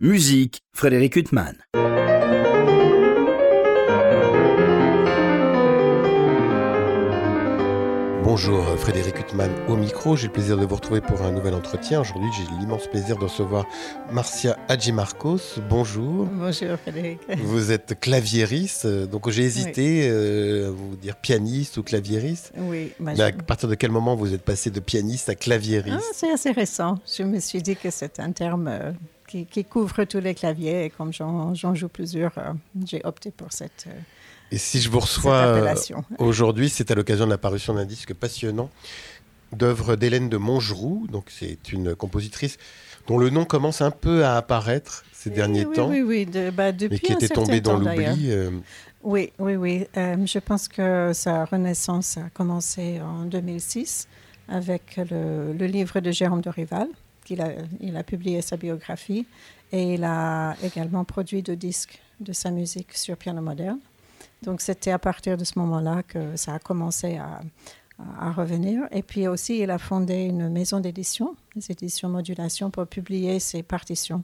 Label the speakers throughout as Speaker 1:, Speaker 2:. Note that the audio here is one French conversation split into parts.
Speaker 1: Musique, Frédéric Huttman.
Speaker 2: Bonjour Frédéric Huttman au micro, j'ai le plaisir de vous retrouver pour un nouvel entretien. Aujourd'hui j'ai l'immense plaisir de recevoir Marcia Hadjimarcos. Bonjour.
Speaker 3: Bonjour Frédéric.
Speaker 2: Vous êtes claviériste, donc j'ai hésité euh, à vous dire pianiste ou claviériste.
Speaker 3: Oui.
Speaker 2: Mais à partir de quel moment vous êtes passé de pianiste à claviériste?
Speaker 3: Ah, C'est assez récent. Je me suis dit que c'est un terme euh, qui, couvre tous les claviers et comme j'en joue plusieurs, euh, j'ai opté pour cette...
Speaker 2: Et si je vous reçois euh, aujourd'hui, c'est à l'occasion de l'apparition d'un disque passionnant d'œuvres d'Hélène de Mongeroux. Donc c'est une compositrice dont le nom commence un peu à apparaître ces derniers temps.
Speaker 3: Oui, oui, de, bah, depuis
Speaker 2: mais qui était tombée dans l'oubli.
Speaker 3: Euh. Oui, oui, oui. Euh, je pense que sa renaissance a commencé en 2006 avec le, livre de Jérôme de Rival. Il a publié sa biographie et il a également produit deux disques de sa musique sur piano moderne. Donc c'était à partir de ce moment-là que ça a commencé à, revenir. Et puis aussi, il a fondé une maison d'édition, les éditions Modulation, pour publier ses partitions.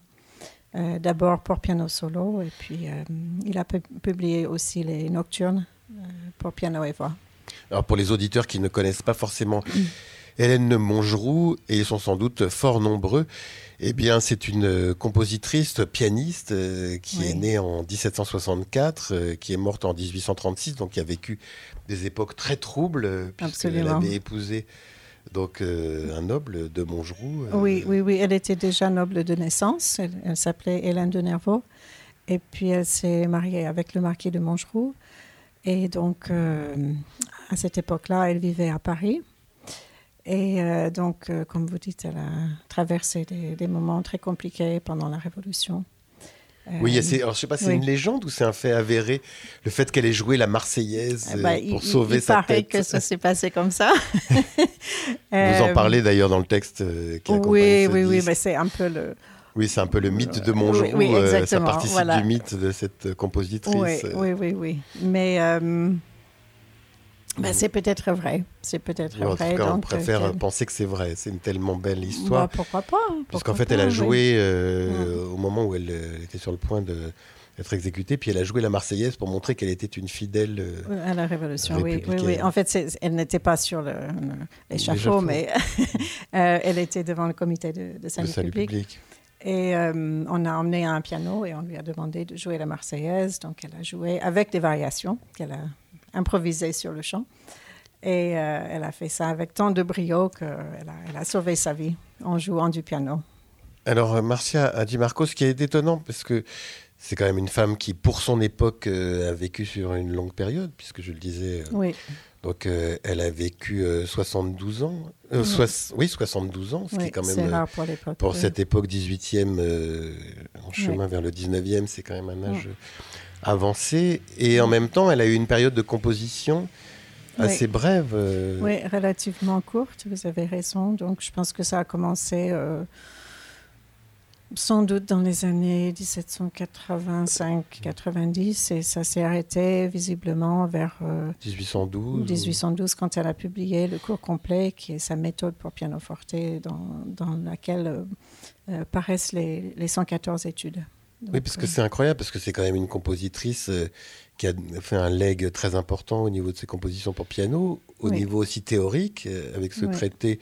Speaker 3: Euh, d'abord pour piano solo, et puis euh, il a publié aussi les nocturnes euh, pour piano et voix.
Speaker 2: Alors pour les auditeurs qui ne connaissent pas forcément Hélène Mongeroux, et ils sont sans doute fort nombreux, eh bien, c'est une euh, compositrice, pianiste, euh, qui est née en 1764, euh, qui est morte en 1836, donc qui a vécu des époques très troubles, puisqu'elle avait épousé donc un noble de Montgeroux.
Speaker 3: Oui, oui, oui, elle était déjà noble de naissance. Elle, s'appelait Hélène de Nervaux, et puis elle s'est mariée avec le marquis de Montgeroux. Et donc, à cette époque-là, elle vivait à Paris. Et euh, donc, euh, comme vous dites, elle a traversé des, moments très compliqués pendant la Révolution.
Speaker 2: oui, alors, je ne sais pas, c'est une légende ou c'est un fait avéré, le fait qu'elle ait joué la Marseillaise eh ben, pour sauver sa
Speaker 3: tête Il paraît que ça s'est passé comme ça.
Speaker 2: vous en parlez d'ailleurs dans le texte qui accompagne
Speaker 3: Oui, oui, oui, mais c'est un peu le...
Speaker 2: Oui, c'est un peu le mythe de Montgeroux.
Speaker 3: Oui,
Speaker 2: ça participe du mythe de cette compositrice.
Speaker 3: Oui, oui, oui. oui. Mais... Ben, c'est peut-être vrai. C'est peut-être vrai.
Speaker 2: on préfère euh, penser que c'est vrai. C'est une tellement belle histoire.
Speaker 3: Bah, pourquoi pas
Speaker 2: Puisqu'en fait, elle a joué euh, au moment où elle, euh, était sur le point d'être exécutée, puis elle a joué la Marseillaise pour montrer qu'elle était une fidèle
Speaker 3: à la Révolution. Oui, oui, oui, En fait, elle n'était pas sur l'échafaud, mais elle était devant le comité de, de salut, public. Et on a emmené un piano et on lui a demandé de jouer la Marseillaise. Donc, elle a joué avec des variations qu'elle a improvisé sur le champ. Et euh, elle a fait ça avec tant de brio qu'elle a, elle a sauvé sa vie en jouant du piano.
Speaker 2: Alors, euh, Marcia a dit Marco, ce qui est étonnant, parce que c'est quand même une femme qui, pour son époque, euh, a vécu sur une longue période, puisque je le disais.
Speaker 3: oui.
Speaker 2: Donc, elle a vécu 72 ans. oui. 72 ans, ce qui est quand même.
Speaker 3: Rare pour l'époque.
Speaker 2: Pour cette époque 18e, en chemin vers le 19e, c'est quand même un âge avancée. Et en même temps, elle a eu une période de composition assez brève. Euh.
Speaker 3: Oui, relativement courte, vous avez raison. Donc je pense que ça a commencé euh, sans doute dans les années 1785-90 et ça s'est arrêté visiblement vers
Speaker 2: 1812.
Speaker 3: Euh, 1812 quand elle a publié le cours complet qui est sa méthode pour pianoforte dans, dans laquelle paraissent les, les 114 études
Speaker 2: oui, parce que c'est incroyable, parce que c'est quand même une compositrice euh, qui a fait un leg très important au niveau de ses compositions pour piano, au niveau aussi théorique, euh, avec ce traité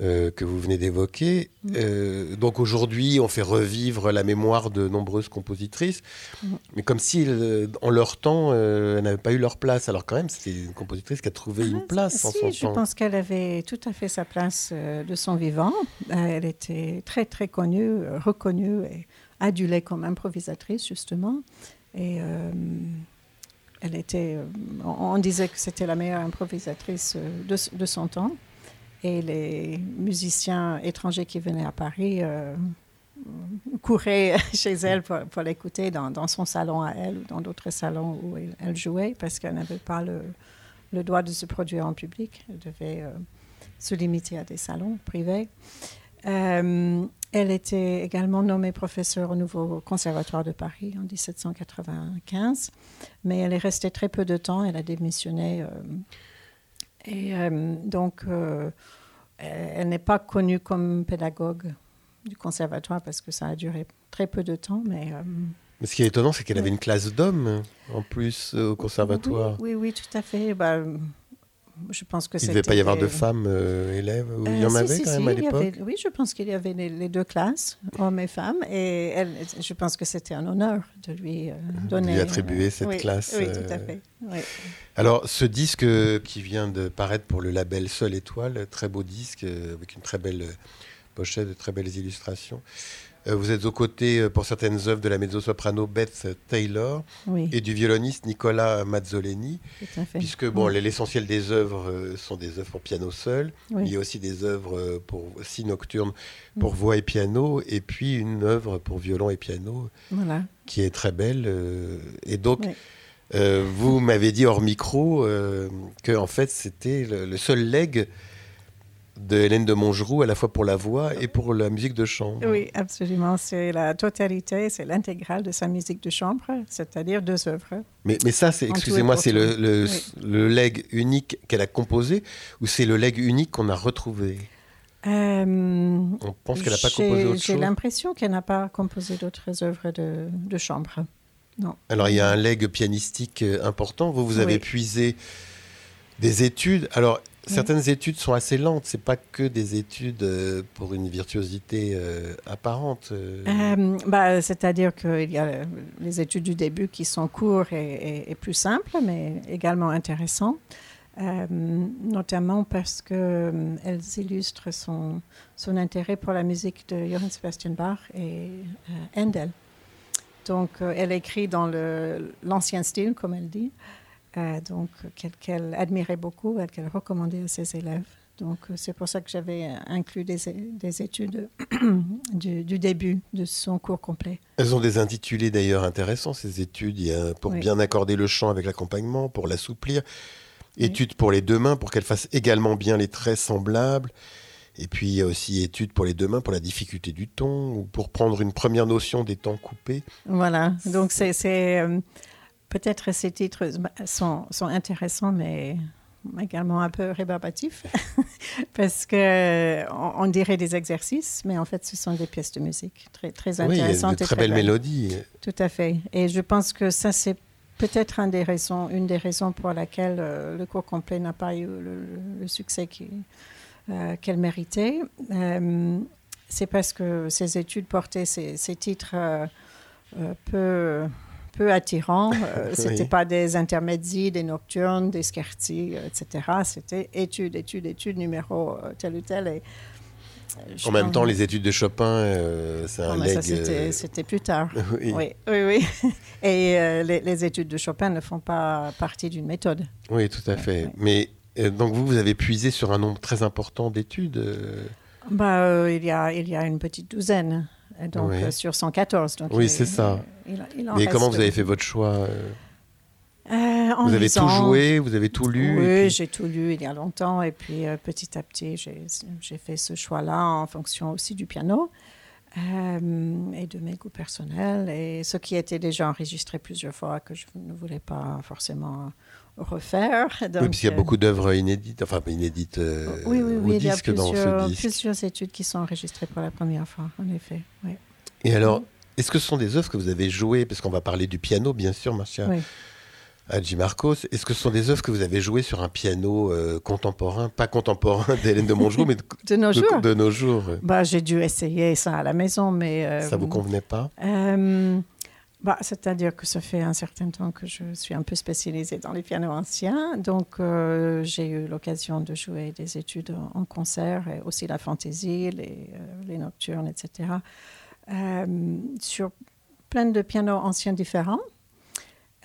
Speaker 2: euh, que vous venez d'évoquer. Mm. donc aujourd'hui, on fait revivre la mémoire de nombreuses compositrices, mm. mais comme si, en leur temps, elles n'avaient pas eu leur place. Alors quand même, c'est une compositrice qui a trouvé une ah, place
Speaker 3: en
Speaker 2: son
Speaker 3: je pense qu'elle avait tout à fait sa place de son vivant. elle était très, très connue, reconnue. Et adulée comme improvisatrice, justement. Et euh, elle était, euh, on disait que c'était la meilleure improvisatrice euh, de, son temps. Et les musiciens étrangers qui venaient à Paris couraient chez elle pour, l'écouter dans, son salon à elle ou dans d'autres salons où elle, jouait parce qu'elle n'avait pas le, droit de se produire en public. Elle devait se limiter à des salons privés. Elle était également nommée professeure au nouveau conservatoire de Paris en 1795, mais elle est restée très peu de temps, elle a démissionné. Euh, et euh, donc, euh, elle n'est pas connue comme pédagogue du conservatoire parce que ça a duré très peu de temps. Mais,
Speaker 2: mais ce qui est étonnant, c'est qu'elle avait une classe d'hommes en plus au conservatoire.
Speaker 3: Oui, oui, tout à fait. Bah, je pense que
Speaker 2: il ne devait pas y avoir de femmes euh, élèves il y en avait quand même à l'époque?
Speaker 3: Oui, je pense qu'il y avait les, deux classes, hommes et femmes, et elle, je pense que c'était un honneur de lui euh, donner.
Speaker 2: De lui attribuer cette classe.
Speaker 3: Oui, tout à fait.
Speaker 2: Alors, ce disque qui vient de paraître pour le label Seule Étoile, très beau disque avec une très belle pochette, de très belles illustrations. Euh, vous êtes aux côtés, euh, pour certaines œuvres, de la mezzo-soprano Beth Taylor et du violoniste Nicolas Mazzoleni. Puisque bon, l'essentiel des œuvres euh, sont des œuvres pour piano seul. Il y a aussi des œuvres pour six nocturnes pour voix et piano, et puis une œuvre pour violon et piano qui est très belle. et donc, vous m'avez dit hors micro que en fait c'était le, seul leg de Hélène de Mongeroux, à la fois pour la voix et pour la musique de chambre.
Speaker 3: Oui, absolument. C'est la totalité, c'est l'intégrale de sa musique de chambre, c'est-à-dire deux œuvres.
Speaker 2: Mais, mais ça, c'est, excusez-moi, c'est le, le, le, leg unique qu'elle a composé ou c'est le leg unique qu'on a retrouvé?
Speaker 3: Euh,
Speaker 2: On pense qu'elle n'a pas composé autre chose
Speaker 3: J'ai l'impression qu'elle n'a pas composé d'autres œuvres de, de chambre. Non.
Speaker 2: Alors, il y a un leg pianistique euh, important. Vous, vous avez puisé des études. Alors, Certaines études sont assez lentes, c'est pas que des études euh, pour une virtuosité euh, apparente.
Speaker 3: Euh. bah, C'est-à-dire qu'il y a les études du début qui sont courtes et, plus simples, mais également intéressantes, notamment parce qu'elles illustrent son, son intérêt pour la musique de Johann Sebastian Bach et Handel. Donc, elle écrit dans l'ancien style, comme elle dit. Euh, donc qu'elle admirait beaucoup qu'elle recommandait à ses élèves. Donc euh, c'est pour ça que j'avais inclus des, des études du, début de son cours complet.
Speaker 2: Elles ont des intitulés d'ailleurs intéressants, ces études, Il y a pour bien accorder le chant avec l'accompagnement, pour l'assouplir, études pour les deux mains, pour qu'elle fasse également bien les traits semblables. Et puis il y a aussi études pour les deux mains, pour la difficulté du ton, ou pour prendre une première notion des temps coupés.
Speaker 3: Voilà, donc c'est euh, Peut-être ces titres sont, sont, intéressants, mais également un peu rébarbatifs, parce qu'on on dirait des exercices, mais en fait, ce sont des pièces de musique très, très intéressantes.
Speaker 2: Oui, de très, belles mélodies.
Speaker 3: Tout à fait. Et je pense que ça, c'est peut-être une des raisons, une des raisons pour laquelle euh, le cours complet n'a pas eu le, succès euh, qu'elle méritait. Euh, c'est parce que ces études portaient ces, ces titres peu peu attirant. Euh, Ce n'était pas des intermédiaires, des nocturnes, des scherzi, euh, etc. C'était études, études, études, numéro euh, tel ou tel. Et,
Speaker 2: en même temps, les études de Chopin, c'est un leg...
Speaker 3: C'était plus tard. oui. oui, oui, Et les, études de Chopin ne font pas partie d'une méthode.
Speaker 2: Oui, tout à fait. Mais donc vous, vous avez puisé sur un nombre très important d'études
Speaker 3: bah, il, y a, il y a une petite douzaine donc euh, sur 114. Donc
Speaker 2: oui, c'est ça. Mais comment vous avez fait votre choix
Speaker 3: euh euh,
Speaker 2: Vous avez tout joué, vous avez tout lu
Speaker 3: Oui, j'ai tout lu il y a longtemps. Et puis petit à petit, j'ai fait ce choix-là en fonction aussi du piano. Et de mes goûts personnels et ce qui était déjà enregistré plusieurs fois que je ne voulais pas forcément refaire.
Speaker 2: Donc, oui, parce qu'il y a beaucoup d'œuvres inédites, enfin inédites
Speaker 3: oui, oui, oui, il y a plusieurs, plusieurs études qui sont enregistrées pour la première fois, en effet. Oui.
Speaker 2: Et alors, est-ce que ce sont des œuvres que vous avez jouées? Parce qu'on va parler du piano, bien sûr, Marcia. Adji Marcos, est-ce que ce sont des œuvres que vous avez jouées sur un piano euh, contemporain, pas contemporain d'Hélène de Mongeroux, mais
Speaker 3: de, nos jours.
Speaker 2: de, nos jours
Speaker 3: bah, J'ai dû essayer ça à la maison, mais...
Speaker 2: Euh, ça vous convenait pas?
Speaker 3: euh, bah, C'est-à-dire que ça fait un certain temps que je suis un peu spécialisée dans les pianos anciens, donc j'ai eu l'occasion de jouer des études en concert, et aussi la fantaisie, les, les nocturnes, etc. Euh, sur plein de pianos anciens différents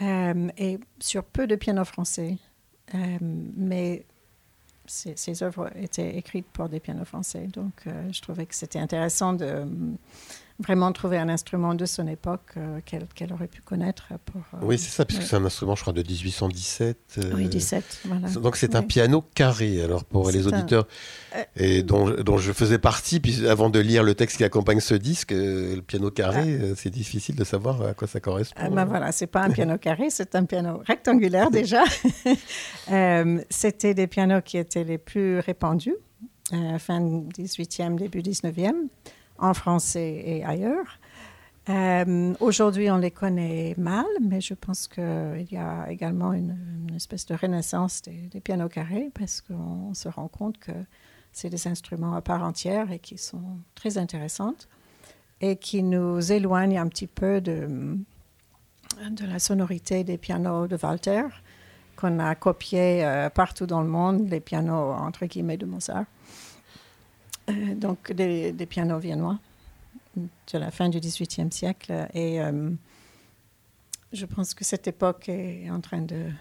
Speaker 3: euh, et sur peu de pianos français. Euh, mais ces, ces, œuvres étaient écrites pour des pianos français, donc je trouvais que c'était intéressant de vraiment trouver un instrument de son époque euh, qu'elle aurait pu connaître. Pour,
Speaker 2: euh, oui, c'est ça, puisque c'est un instrument, je crois, de 1817.
Speaker 3: Euh, oui, 17, voilà.
Speaker 2: Donc c'est un piano carré, alors pour les auditeurs, et dont, dont, je faisais partie, puis avant de lire le texte qui accompagne ce disque, le piano carré, ah. c'est difficile de savoir à quoi ça correspond.
Speaker 3: Ah, ben voilà, c'est pas un piano carré, c'est un piano rectangulaire déjà. C'était des pianos qui étaient les plus répandus, fin 18e, début 19e en français et ailleurs. Euh, aujourd'hui, on les connaît mal, mais je pense qu'il y a également une, espèce de renaissance des, pianos carrés parce qu'on se rend compte que c'est des instruments à part entière et qui sont très intéressantes et qui nous éloignent un petit peu de, la sonorité des pianos de Walter qu'on a copié euh, partout dans le monde, les pianos entre guillemets de Mozart. Euh, donc des, pianos viennois de la fin du XVIIIe siècle. Et euh, je pense que cette époque est en train euh,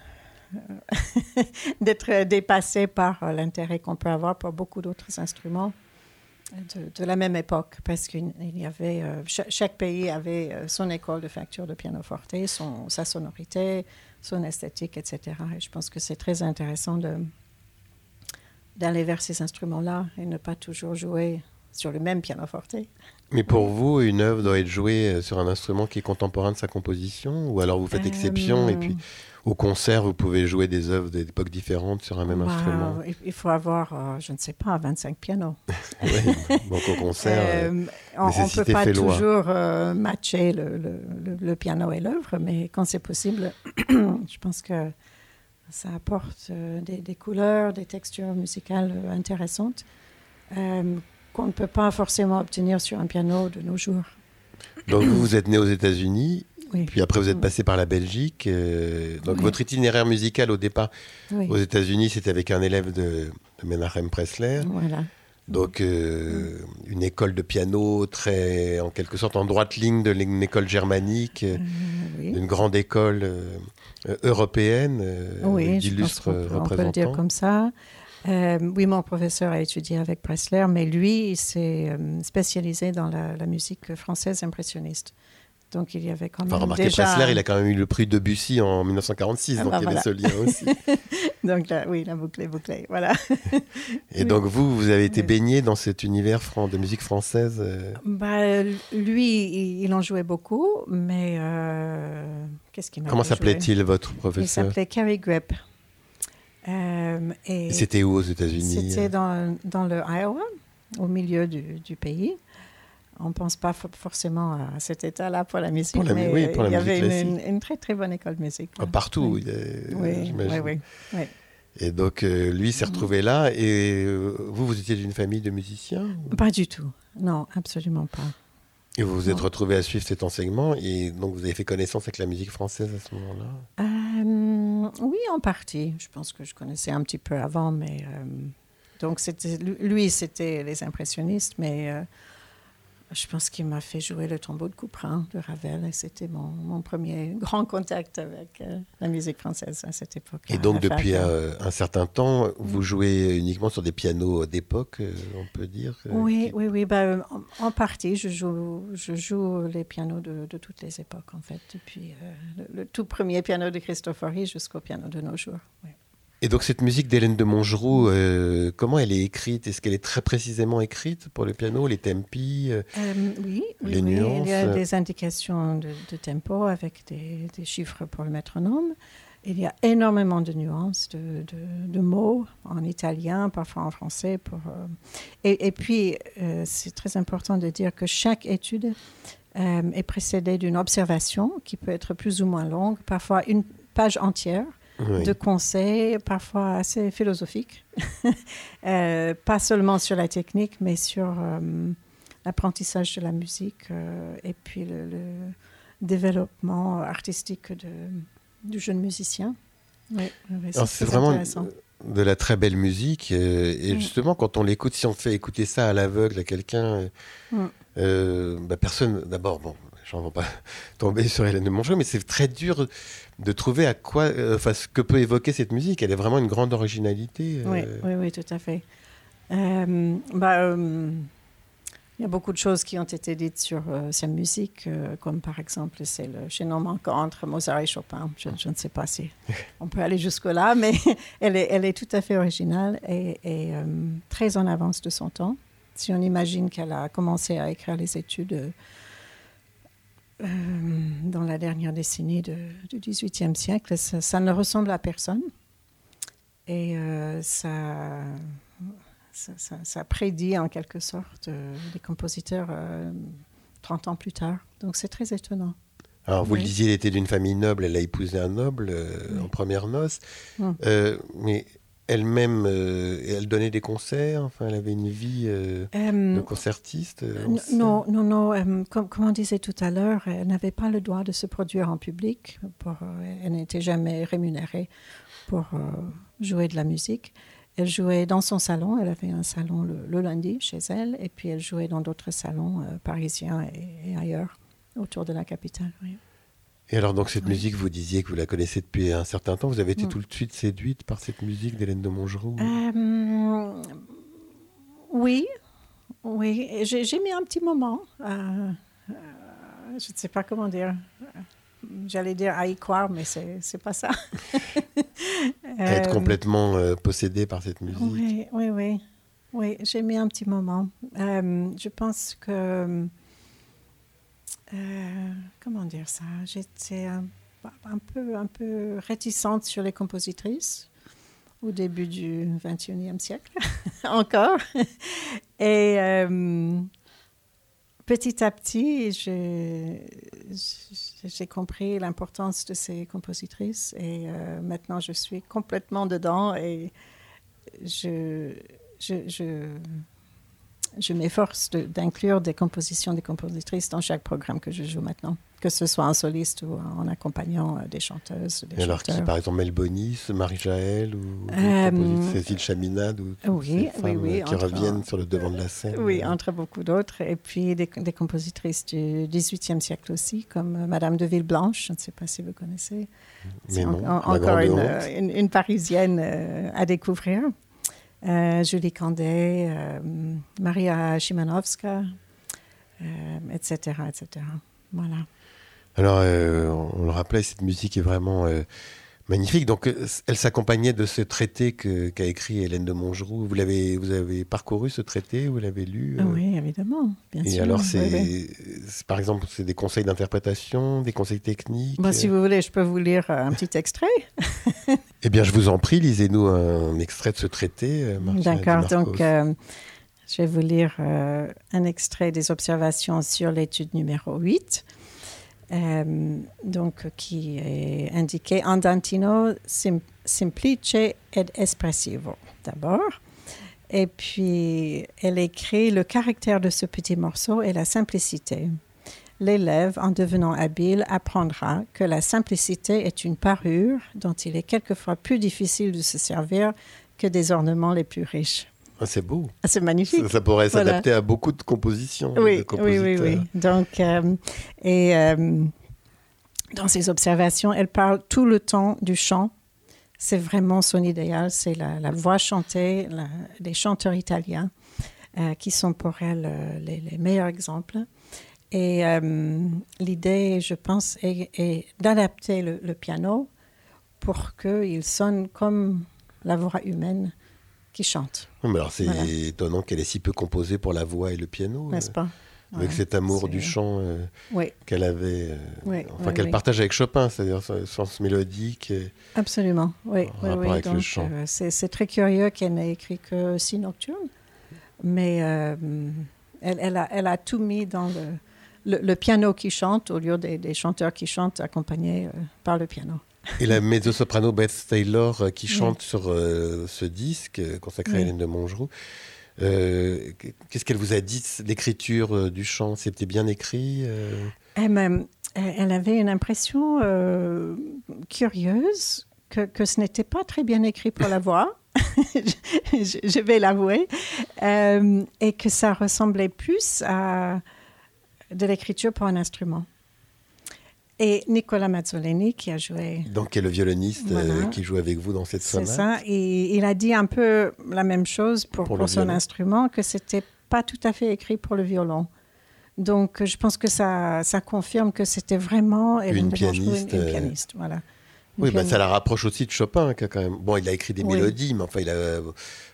Speaker 3: d'être dépassée par l'intérêt qu'on peut avoir pour beaucoup d'autres instruments de, la même époque, parce qu'il y avait chaque, pays avait son école de facture de pianoforte, son, sa sonorité, son esthétique, etc. Et je pense que c'est très intéressant de d'aller vers ces instruments-là et ne pas toujours jouer sur le même pianoforte.
Speaker 2: Mais pour vous, une œuvre doit être jouée euh, sur un instrument qui est contemporain de sa composition Ou alors vous faites exception et euh, puis au concert, vous pouvez jouer des œuvres d'époques différentes sur un même instrument?
Speaker 3: Il faut avoir, euh, je ne sais pas, 25 pianos.
Speaker 2: oui, donc au concert,
Speaker 3: on ne peut pas toujours matcher le, le, piano et l'œuvre, mais quand c'est possible, je pense que ça apporte des, des, couleurs, des textures musicales intéressantes qu'on ne peut pas forcément obtenir sur un piano de nos jours.
Speaker 2: Donc vous, vous êtes né aux États-Unis, puis après vous êtes passé par la Belgique. Euh, donc votre itinéraire musical au départ aux États-Unis, c'était avec un élève de, de Menachem Pressler.
Speaker 3: Voilà.
Speaker 2: Donc euh, une école de piano très, en quelque sorte, en droite ligne de l'école germanique, euh, une grande école européenne d'illustres représentants. On peut le
Speaker 3: dire comme ça. Euh, oui, mon professeur a étudié avec Pressler, mais lui, il s'est euh, spécialisé dans la, musique française impressionniste. Donc il y avait quand même
Speaker 2: enfin, remarquez,
Speaker 3: déjà...
Speaker 2: Pressler, il a quand même eu le prix Debussy en 1946, ah, donc bah, il y avait ce lien aussi.
Speaker 3: donc là, oui, la boucle est bouclée, voilà.
Speaker 2: Et donc vous, vous avez été baigné dans cet univers de musique française euh
Speaker 3: bah, Lui, il, en jouait beaucoup, mais qu'est-ce qu'il m'a
Speaker 2: Comment s'appelait-il votre professeur Il
Speaker 3: s'appelait Cary Grip.
Speaker 2: Euh, et c'était où aux États-Unis
Speaker 3: C'était dans, dans, le Iowa, au milieu du, du pays. On ne pense pas forcément à cet état-là pour la musique, mais oui, pour la il y avait une, très très bonne école de musique.
Speaker 2: Ah, partout, oui, oui, oui, Et donc, euh, lui s'est retrouvé là. Et euh, vous, vous étiez d'une famille de musiciens
Speaker 3: Pas du tout. Non, absolument pas.
Speaker 2: Et vous vous êtes retrouvé à suivre cet enseignement et donc vous avez fait connaissance avec la musique française à ce moment-là?
Speaker 3: Euh, Oui, en partie. Je pense que je connaissais un petit peu avant, mais euh, donc c'était lui, c'était les impressionnistes, mais euh, je pense qu'il m'a fait jouer le tombeau de Couperin de Ravel et c'était mon, mon, premier grand contact avec euh, la musique française à cette époque.
Speaker 2: Et donc depuis euh, un certain temps, vous jouez uniquement sur des pianos d'époque, euh, on peut dire
Speaker 3: Oui, oui, oui. Bah, en, partie, je joue, je joue les pianos de, de toutes les époques en fait, depuis le, tout premier piano de Cristofori jusqu'au piano de nos jours. Oui.
Speaker 2: Et donc cette musique d'Hélène de Montgeroux, euh, comment elle est écrite? Est-ce qu'elle est très précisément écrite pour le piano, les tempi,
Speaker 3: euh, euh, oui, les nuances Il y a des indications de, tempo avec des, chiffres pour le métronome. Il y a énormément de nuances, de, mots en italien, parfois en français. Pour, et, et, puis, c'est très important de dire que chaque étude est précédée d'une observation qui peut être plus ou moins longue, parfois une page entière de conseils, parfois assez philosophiques, euh, pas seulement sur la technique, mais sur euh, l'apprentissage de la musique euh, et puis le, développement artistique de, du jeune musicien.
Speaker 2: c'est vraiment de la très belle musique. et mm. justement, quand on l'écoute, si on fait écouter ça à l'aveugle à quelqu'un, mm. bah, personne, d'abord, bon, je ne vais pas tomber sur Hélène de mais c'est très dur de trouver à quoi, euh, enfin, ce que peut évoquer cette musique. Elle est vraiment une grande originalité.
Speaker 3: Euh. Oui, oui, oui, tout à fait. Euh, bah, il y a beaucoup de choses qui ont été dites sur sa musique, comme par exemple c'est le chaînon manquant entre Mozart et Chopin. Je, ne sais pas si on peut aller jusque-là, mais elle est, elle est tout à fait originale et, et très en avance de son temps. Si on imagine qu'elle a commencé à écrire les études euh, dans la dernière décennie du XVIIIe siècle, ça, ne ressemble à personne. Et euh, ça, ça, prédit en quelque sorte des compositeurs 30 ans plus tard. Donc c'est très étonnant.
Speaker 2: Alors, vous le disiez, elle était d'une famille noble, elle a épousé un noble en première noce. Hum. mais elle-même, euh, elle donnait des concerts, enfin, elle avait une vie euh, de concertiste
Speaker 3: euh, Non, non, non. Comme, on disait tout à l'heure, elle n'avait pas le droit de se produire en public. Pour, elle n'était jamais rémunérée pour jouer de la musique. Elle jouait dans son salon. Elle avait un salon le, lundi chez elle, et puis elle jouait dans d'autres salons parisiens et, ailleurs autour de la capitale. Oui.
Speaker 2: Et alors, donc, cette musique, vous disiez que vous la connaissez depuis un certain temps. Vous avez été mm. tout de suite séduite par cette musique d'Hélène de Montgeroux euh,
Speaker 3: Oui, oui. J'ai mis un petit moment. Euh, je ne sais pas comment dire. J'allais dire à y croire, mais c'est pas ça.
Speaker 2: à être euh, complètement possédée par cette musique.
Speaker 3: Oui, oui, oui. Oui, j'ai mis un petit moment. je pense que euh, comment dire ça? J'étais un, peu, un peu réticente sur les compositrices au début du 21e siècle, encore. Et euh, petit à petit, j'ai compris l'importance de ces compositrices et euh, maintenant je suis complètement dedans et je, m'efforce d'inclure des compositions des compositrices dans chaque programme que je joue maintenant, que ce soit en soliste ou en accompagnant euh, des chanteuses. Des
Speaker 2: Et alors, qui, par exemple, Mel Bonis, Marie-Jaël ou euh, Cécile Chaminade ou
Speaker 3: oui, oui, oui,
Speaker 2: qui reviennent sur le devant de la scène
Speaker 3: Oui, entre beaucoup d'autres. Et puis des, compositrices du XVIIIe siècle aussi, comme euh, Madame de Villeblanche, je ne sais pas si vous connaissez.
Speaker 2: Mais non,
Speaker 3: encore une, une, Parisienne à découvrir. Euh, Julie Candet, euh, Maria Shimanovska, etc., etc. Voilà.
Speaker 2: Alors, euh, on le rappelait, cette musique est vraiment Magnifique. Donc, euh, elle s'accompagnait de ce traité qu'a écrit Hélène de Montgeroux. Vous l'avez, vous avez parcouru ce traité, vous l'avez lu
Speaker 3: euh? Oui, évidemment. Bien
Speaker 2: Et alors, c'est, par exemple, c'est des conseils d'interprétation, des conseils techniques.
Speaker 3: Bon, si vous voulez, je peux vous lire un petit extrait.
Speaker 2: eh bien, je vous en prie, lisez-nous un extrait de ce traité.
Speaker 3: Euh, D'accord. Donc, je vais vous lire un extrait des observations sur l'étude numéro 8. Euh, donc, qui est indiqué Andantino semplice ed espressivo, d'abord. Et puis, elle écrit Le caractère de ce petit morceau est la simplicité. L'élève, en devenant habile, apprendra que la simplicité est une parure dont il est quelquefois plus difficile de se servir que des ornements les plus riches.
Speaker 2: Ah, c'est beau.
Speaker 3: Ah, c'est magnifique.
Speaker 2: Ça, pourrait s'adapter à beaucoup de compositions.
Speaker 3: Oui, oui, oui, oui. Donc, euh, et euh, dans ses observations, elle parle tout le temps du chant. C'est vraiment son idéal, c'est la, voix chantée, les chanteurs italiens euh, qui sont pour elle les, meilleurs exemples. Et l'idée, je pense, est, d'adapter le, le, piano pour qu'il sonne comme la voix humaine qui chante.
Speaker 2: mais alors c'est étonnant qu'elle ait si peu composé pour la voix et le piano.
Speaker 3: N'est-ce pas?
Speaker 2: avec cet amour du chant euh, qu'elle avait, euh, enfin qu'elle partage avec Chopin, c'est-à-dire son sens mélodique.
Speaker 3: Absolument, oui, euh, c'est très curieux qu'elle n'ait écrit que six nocturnes, mais elle, a, elle, a, tout mis dans le, le, piano qui chante au lieu des, des chanteurs qui chantent accompagnés par le piano.
Speaker 2: Et la mezzo-soprano Beth Taylor euh, qui chante sur euh, ce disque euh, consacré à Hélène de Montgeroux. Qu'est-ce qu'elle vous a dit l'écriture du chant? C'était bien écrit
Speaker 3: elle, elle, avait une impression curieuse que, que ce n'était pas très bien écrit pour la voix. je, je, vais l'avouer. et que ça ressemblait plus à de l'écriture pour un instrument. Et Nicolas Mazzoleni qui a joué.
Speaker 2: Donc, qui est le violoniste euh, qui joue avec vous dans cette sonate.
Speaker 3: C'est ça. Et il a dit un peu la même chose pour, pour, son instrument, que c'était pas tout à fait écrit pour le violon. Donc, je pense que ça, ça confirme que c'était vraiment
Speaker 2: une pianiste.
Speaker 3: Une, euh, pianiste, voilà.
Speaker 2: oui, bah, ça la rapproche aussi de Chopin, qui a quand même. Bon, il a écrit des mélodies, mais enfin, il a euh,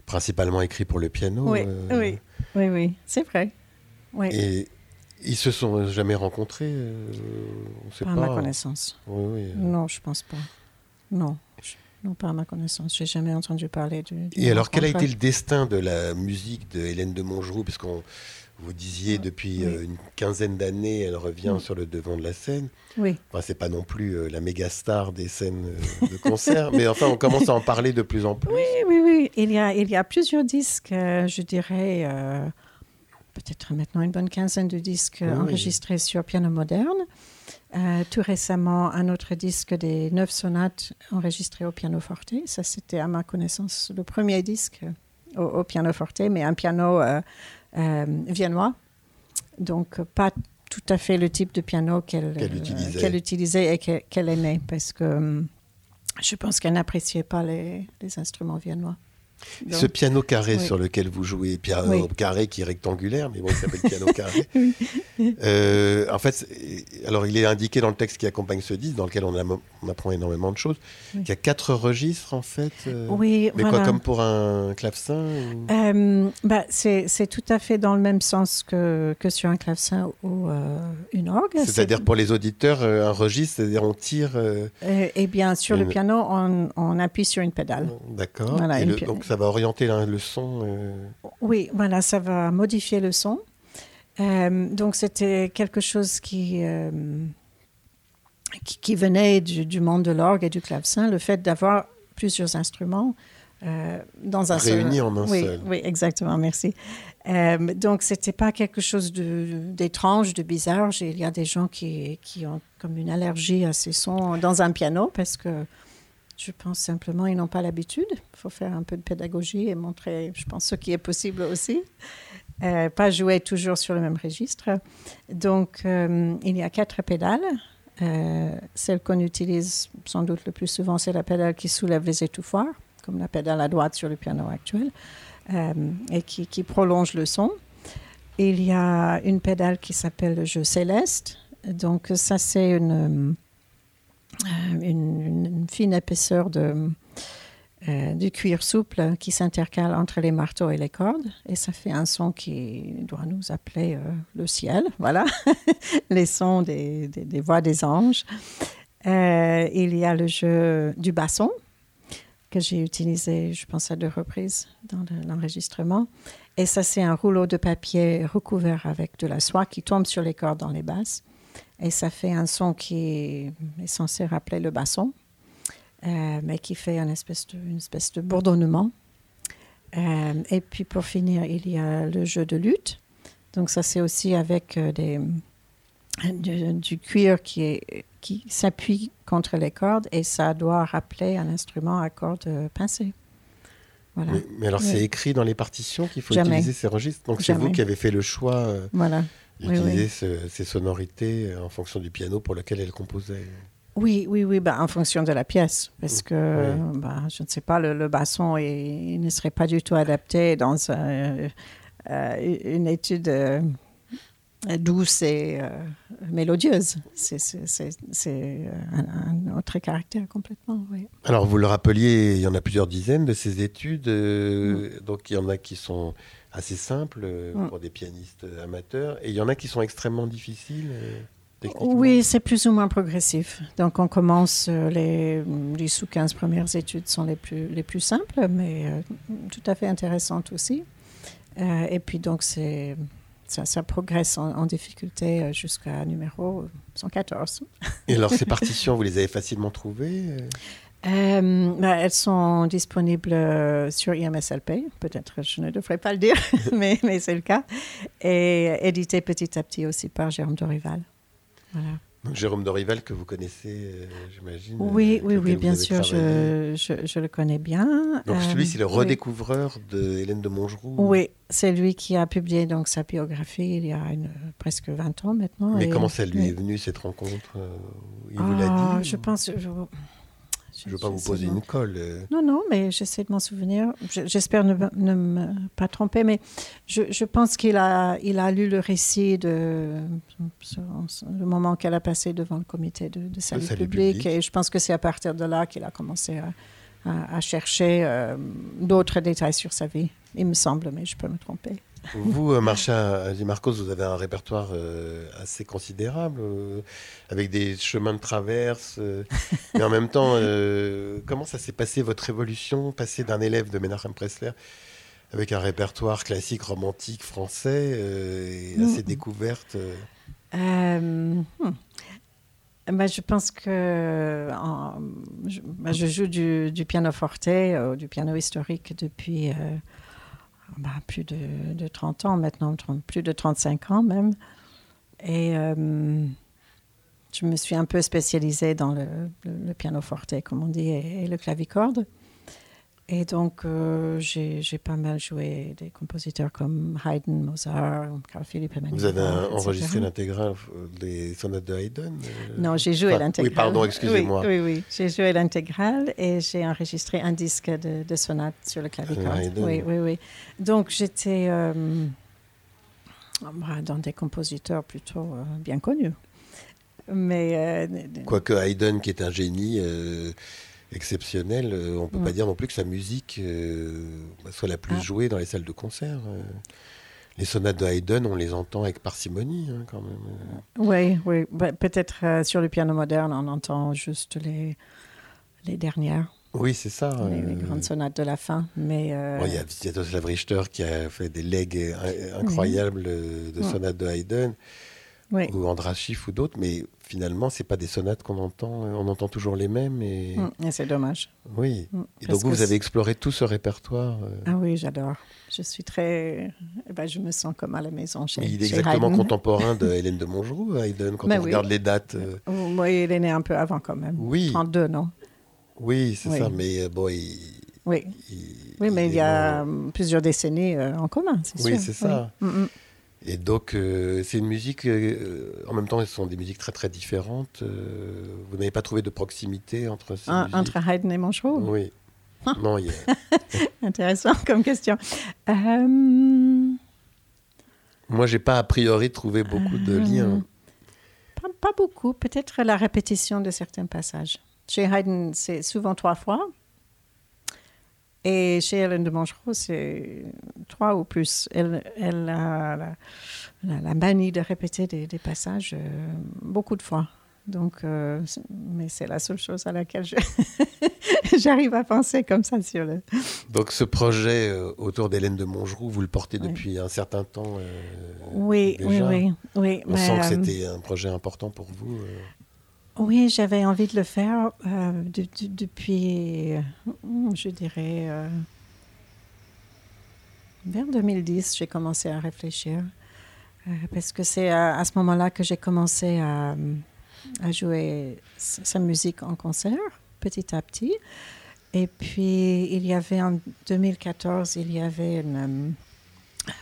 Speaker 2: principalement écrit pour le piano.
Speaker 3: Oui, oui, oui, oui, c'est vrai. Oui.
Speaker 2: Et ils se sont jamais rencontrés euh,
Speaker 3: on sait pas. À ma connaissance.
Speaker 2: Oui, oui.
Speaker 3: Non, je pense pas. Non. non pas à ma connaissance. J'ai jamais entendu parler du.
Speaker 2: Et alors, quel a été le destin de la musique de Hélène de Montgeroux Puisqu'on vous disiez depuis euh, une quinzaine d'années, elle revient sur le devant de la scène.
Speaker 3: Oui.
Speaker 2: Enfin, c'est pas non plus euh, la méga star des scènes euh, de concert, mais enfin, on commence à en parler de plus en plus.
Speaker 3: Oui, oui, oui. Il y a, il y a plusieurs disques, je dirais, peut-être maintenant une bonne quinzaine de disques enregistrés sur piano moderne. tout récemment, un autre disque des neuf sonates enregistrées au piano forte. Ça, c'était à ma connaissance le premier disque au, au piano forte, mais un piano euh, viennois. Donc, pas tout à fait le type de piano qu'elle
Speaker 2: utilisait.
Speaker 3: utilisait. et qu'elle aimait, parce que hum, je pense qu'elle n'appréciait pas les, les, instruments viennois.
Speaker 2: Ce piano carré sur lequel vous jouez, piano carré qui est rectangulaire, mais bon, il s'appelle piano carré. euh, en fait, alors il est indiqué dans le texte qui accompagne ce disque, dans lequel on, on apprend énormément de choses, qu'il y a quatre registres en fait.
Speaker 3: Euh, oui,
Speaker 2: mais quoi, comme pour un clavecin
Speaker 3: euh, bah, C'est tout à fait dans le même sens que, que sur un clavecin ou une orgue.
Speaker 2: C'est-à-dire pour les auditeurs, un registre, c'est-à-dire on tire.
Speaker 3: eh bien, sur le piano, on, on, appuie sur une pédale.
Speaker 2: D'accord. donc ça va orienter le son euh.
Speaker 3: Oui, voilà, ça va modifier le son. Euh, donc c'était quelque chose qui, euh, qui, venait du, monde de l'orgue et du clavecin, le fait d'avoir plusieurs instruments dans un
Speaker 2: Réunis
Speaker 3: seul...
Speaker 2: en un
Speaker 3: oui,
Speaker 2: seul.
Speaker 3: Oui, exactement, merci. donc c'était pas quelque chose d'étrange, de, de, bizarre. Il y a des gens qui, qui ont comme une allergie à ces sons dans un piano parce que je pense simplement ils n'ont pas l'habitude. Il faut faire un peu de pédagogie et montrer, je pense, ce qui est possible aussi. Euh, pas jouer toujours sur le même registre. Donc, euh, il y a quatre pédales. Euh, celle qu'on utilise sans doute le plus souvent, c'est la pédale qui soulève les étouffoirs, comme la pédale à droite sur le piano actuel, et qui, qui, prolonge le son. Il y a une pédale qui s'appelle le jeu céleste. Donc, ça, c'est une euh, une, fine épaisseur de, euh, du cuir souple qui s'intercale entre les marteaux et les cordes. Et ça fait un son qui doit nous appeler euh, le ciel. Voilà, les sons des, des, voix des anges. il y a le jeu du basson que j'ai utilisé, je pense, à deux reprises dans l'enregistrement. Et ça, c'est un rouleau de papier recouvert avec de la soie qui tombe sur les cordes dans les basses. Et ça fait un son qui est censé rappeler le basson, euh, mais qui fait une espèce de, une espèce de bourdonnement. Euh, et puis pour finir, il y a le jeu de lutte. Donc ça, c'est aussi avec euh, des, du, cuir qui, est, qui s'appuie contre les cordes et ça doit rappeler un instrument à cordes pincées.
Speaker 2: Voilà. Mais, alors, c'est écrit dans les partitions qu'il faut utiliser ces registres. Donc, c'est vous qui avez fait le choix.
Speaker 3: voilà
Speaker 2: utiliser ces sonorités euh, en fonction du piano pour lequel elle composait.
Speaker 3: Oui, oui, oui, bah, en fonction de la pièce, parce que bah, je ne sais pas, le, basson il, ne serait pas du tout adapté dans euh, une étude euh, douce et mélodieuse. C'est un, autre caractère complètement. Oui.
Speaker 2: Alors vous le rappeliez, il y en a plusieurs dizaines de ces études, mm. donc il y en a qui sont assez simple euh, mm. pour des pianistes amateurs. Et il y en a qui sont extrêmement difficiles. Euh,
Speaker 3: oui, c'est plus ou moins progressif. Donc, on commence, euh, les 10 ou 15 premières études sont les plus, les plus simples, mais tout à fait intéressantes aussi. et puis, donc, c'est, ça, ça progresse en, en difficulté jusqu'à numéro 114.
Speaker 2: Et alors, ces partitions, vous les avez facilement trouvées
Speaker 3: euh, bah, elles sont disponibles euh, sur IMSLP. Peut-être je ne devrais pas le dire, mais, mais c'est le cas. Et éditées petit à petit aussi par Jérôme Dorival. Voilà.
Speaker 2: Donc, Jérôme Dorival, que vous connaissez, euh, j'imagine.
Speaker 3: Oui, oui, oui, bien sûr, je, je, le connais bien.
Speaker 2: Donc, celui, c'est le redécouvreur de Hélène de Montgeroux.
Speaker 3: Oui, c'est lui qui a publié donc, sa biographie il y a une, presque 20 ans maintenant.
Speaker 2: Mais comment ça lui est venu, cette rencontre Il vous l'a ah,
Speaker 3: dit Je pense. Je,
Speaker 2: je ne veux pas vous poser une colle. Euh.
Speaker 3: Non, non, mais j'essaie de m'en souvenir. J'espère ne, ne, me pas tromper, mais je, je pense qu'il a, il a lu le récit de le moment qu'elle a passé devant le comité de, de salut, public, Et je pense que c'est à partir de là qu'il a commencé à, à, chercher euh, d'autres détails sur sa vie. Il me semble, mais je peux me tromper.
Speaker 2: Vous, Marcia Di Marcos, vous avez un répertoire assez considérable, avec des chemins de traverse. mais en même temps, comment ça s'est passé votre évolution, passer d'un élève de Menachem Pressler avec un répertoire classique romantique français et assez mm. découverte
Speaker 3: hmm. Bah, je pense que je, bah, je, joue du, du piano forte, euh, du piano historique depuis euh, bah, plus de, de, 30 ans maintenant, plus de 35 ans même. Et euh, je me suis un peu spécialisée dans le, le, piano forte, comme on dit, et, et le clavicorde. Et donc, euh, j'ai pas mal joué des compositeurs comme Haydn, Mozart, Carl Philipp Emanuel.
Speaker 2: Vous avez enregistré l'intégrale des sonates de Haydn
Speaker 3: euh, Non, j'ai joué l'intégrale.
Speaker 2: Oui, pardon, excusez-moi.
Speaker 3: Oui, oui, j'ai joué l'intégrale et j'ai enregistré un disque de, de sonates sur le clavicorde. Oui, oui, oui. Donc, j'étais euh, bah, dans des compositeurs plutôt bien connus. Mais,
Speaker 2: Quoique Haydn, qui est un génie exceptionnel. Euh, on ne peut pas dire non plus que sa musique euh, soit la plus ah. jouée dans les salles de concert. Euh. Les sonates de Haydn, on les entend avec parcimonie hein, quand même.
Speaker 3: Oui, oui. Bah, peut-être sur le piano moderne, on entend juste les, les dernières.
Speaker 2: Oui, c'est ça.
Speaker 3: Les, grandes sonates de la fin. Mais
Speaker 2: il y a Sviatoslav Richter qui a fait des legs incroyables de sonates de Haydn ou Andras Schiff ou d'autres, mais finalement, c'est pas des sonates qu'on entend, on entend toujours les mêmes. Et,
Speaker 3: mm, c'est dommage.
Speaker 2: Oui. Mm, et donc vous, avez exploré tout ce répertoire. Euh.
Speaker 3: Ah oui, j'adore. Je suis très, eh ben, je me sens comme à la maison chez.
Speaker 2: il est exactement contemporain de Hélène de Montgeroux, Haydn, quand ben on regarde les dates. Euh.
Speaker 3: Oui, il est né un peu avant quand même. Oui. 32, non?
Speaker 2: Oui, c'est ça, mais euh, bon, il...
Speaker 3: Oui. oui, mais il, y a plusieurs décennies en commun, c'est sûr.
Speaker 2: Oui, c'est ça. Mm, et donc, euh, c'est une musique, euh, en même temps, ce sont des musiques très très différentes. Euh, vous n'avez pas trouvé de proximité entre ces
Speaker 3: musiques Entre Haydn et Manchot?
Speaker 2: Oui. Ah. non, il y a...
Speaker 3: Intéressant comme question.
Speaker 2: Moi, j'ai pas a priori trouvé beaucoup de liens.
Speaker 3: Pas, pas beaucoup, peut-être la répétition de certains passages. Chez Haydn, c'est souvent trois fois. Et chez Hélène de Mangerot, c'est trois ou plus. Elle, elle a la, manie de répéter des, passages euh, beaucoup de fois. Donc, euh, mais c'est la seule chose à laquelle j'arrive à penser comme ça sur le.
Speaker 2: Donc, ce projet euh, autour d'Hélène de Montgeroux, vous le portez depuis un certain temps.
Speaker 3: oui, oui, oui, oui,
Speaker 2: On sent que c'était un projet important pour vous.
Speaker 3: Oui, j'avais envie de le faire euh, depuis, hmm, je dirais, euh, vers 2010, j'ai commencé à réfléchir. Euh, parce que c'est à, ce moment-là que j'ai commencé à, jouer sa musique en concert, petit à petit. Et puis, il y avait en 2014, il y avait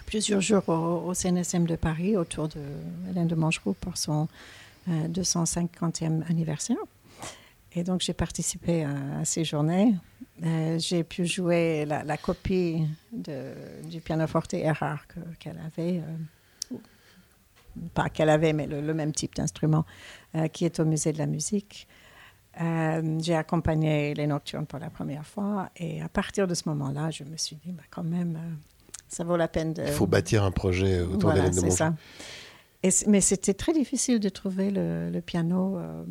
Speaker 3: plusieurs jours au, CNSM de Paris autour de Hélène de Mangeroux pour son 250e anniversaire. Et donc, j'ai participé à, ces journées. Euh, j'ai pu jouer la, copie de, du pianoforte rare qu'elle avait, euh, pas qu'elle avait, mais le, même type d'instrument, euh, qui est au musée de la musique. j'ai accompagné les nocturnes pour la première fois. Et à partir de ce moment-là, je me suis dit, bah, quand même, ça vaut la peine de.
Speaker 2: Il faut bâtir un projet autour
Speaker 3: voilà,
Speaker 2: de
Speaker 3: ça mais c'était très difficile de trouver le, piano euh,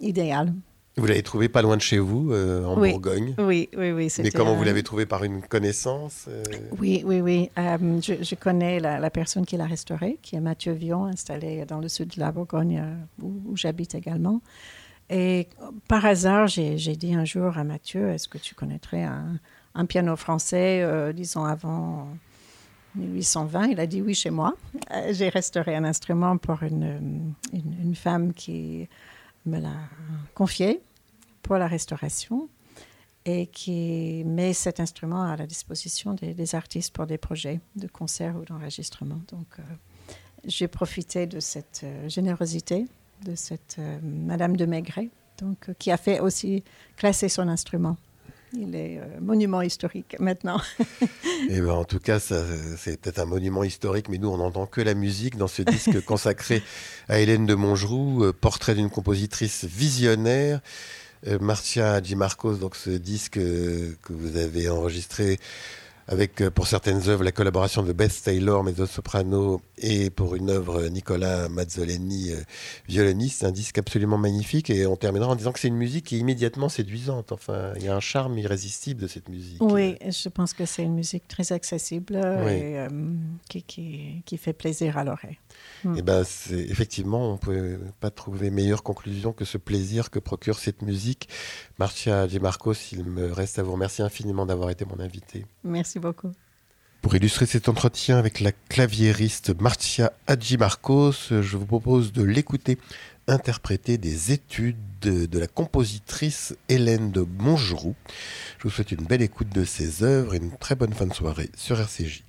Speaker 3: idéal.
Speaker 2: Vous l'avez trouvé pas loin de chez vous, euh, en Bourgogne
Speaker 3: Oui, oui, oui.
Speaker 2: Mais comment vous l'avez trouvé Par une connaissance euh?
Speaker 3: Oui, oui, oui. Je, connais la, personne qui l'a restauré, qui est Mathieu Vion, installé dans le sud de la Bourgogne, où, j'habite également. Et par hasard, j'ai dit un jour à Mathieu, est-ce que tu connaîtrais un, un piano français, disons avant 1820, il a dit oui chez moi. Euh, j'ai restauré un instrument pour une, une, femme qui me l'a confié pour la restauration et qui met cet instrument à la disposition des, artistes pour des projets de concert ou d'enregistrement. Donc, euh, j'ai profité de cette euh, générosité de cette Madame de Maigret, donc, qui a fait aussi classer son instrument il est euh, monument historique maintenant.
Speaker 2: Et eh ben, en tout cas, c'est peut-être un monument historique, mais nous, on n'entend que la musique dans ce disque consacré à Hélène de Montgeroux, euh, portrait d'une compositrice visionnaire. Euh, Marcia Di Marcos, donc ce disque que vous avez enregistré avec euh, pour certaines œuvres la collaboration de Beth Taylor, mezzo-soprano, et pour une œuvre Nicolas Mazzoleni, euh, violoniste. Un disque absolument magnifique. Et on terminera en disant que c'est une musique qui est immédiatement séduisante. Enfin, il y a un charme irrésistible de cette musique.
Speaker 3: Oui, je pense que c'est une musique très accessible et euh, qui, qui, qui, fait plaisir à l'oreille.
Speaker 2: Mm. Et eh ben, effectivement, on ne peut pas trouver meilleure conclusion que ce plaisir que procure cette musique. Marcia Marcos, il me reste à vous remercier infiniment d'avoir été mon invité.
Speaker 3: Merci beaucoup.
Speaker 2: Pour illustrer cet entretien avec la claviériste Marcia Hadjimarcos, je vous propose de l'écouter interpréter des études de, la compositrice Hélène de Montgeroux. Je vous souhaite une belle écoute de ses œuvres et une très bonne fin de soirée sur RCJ.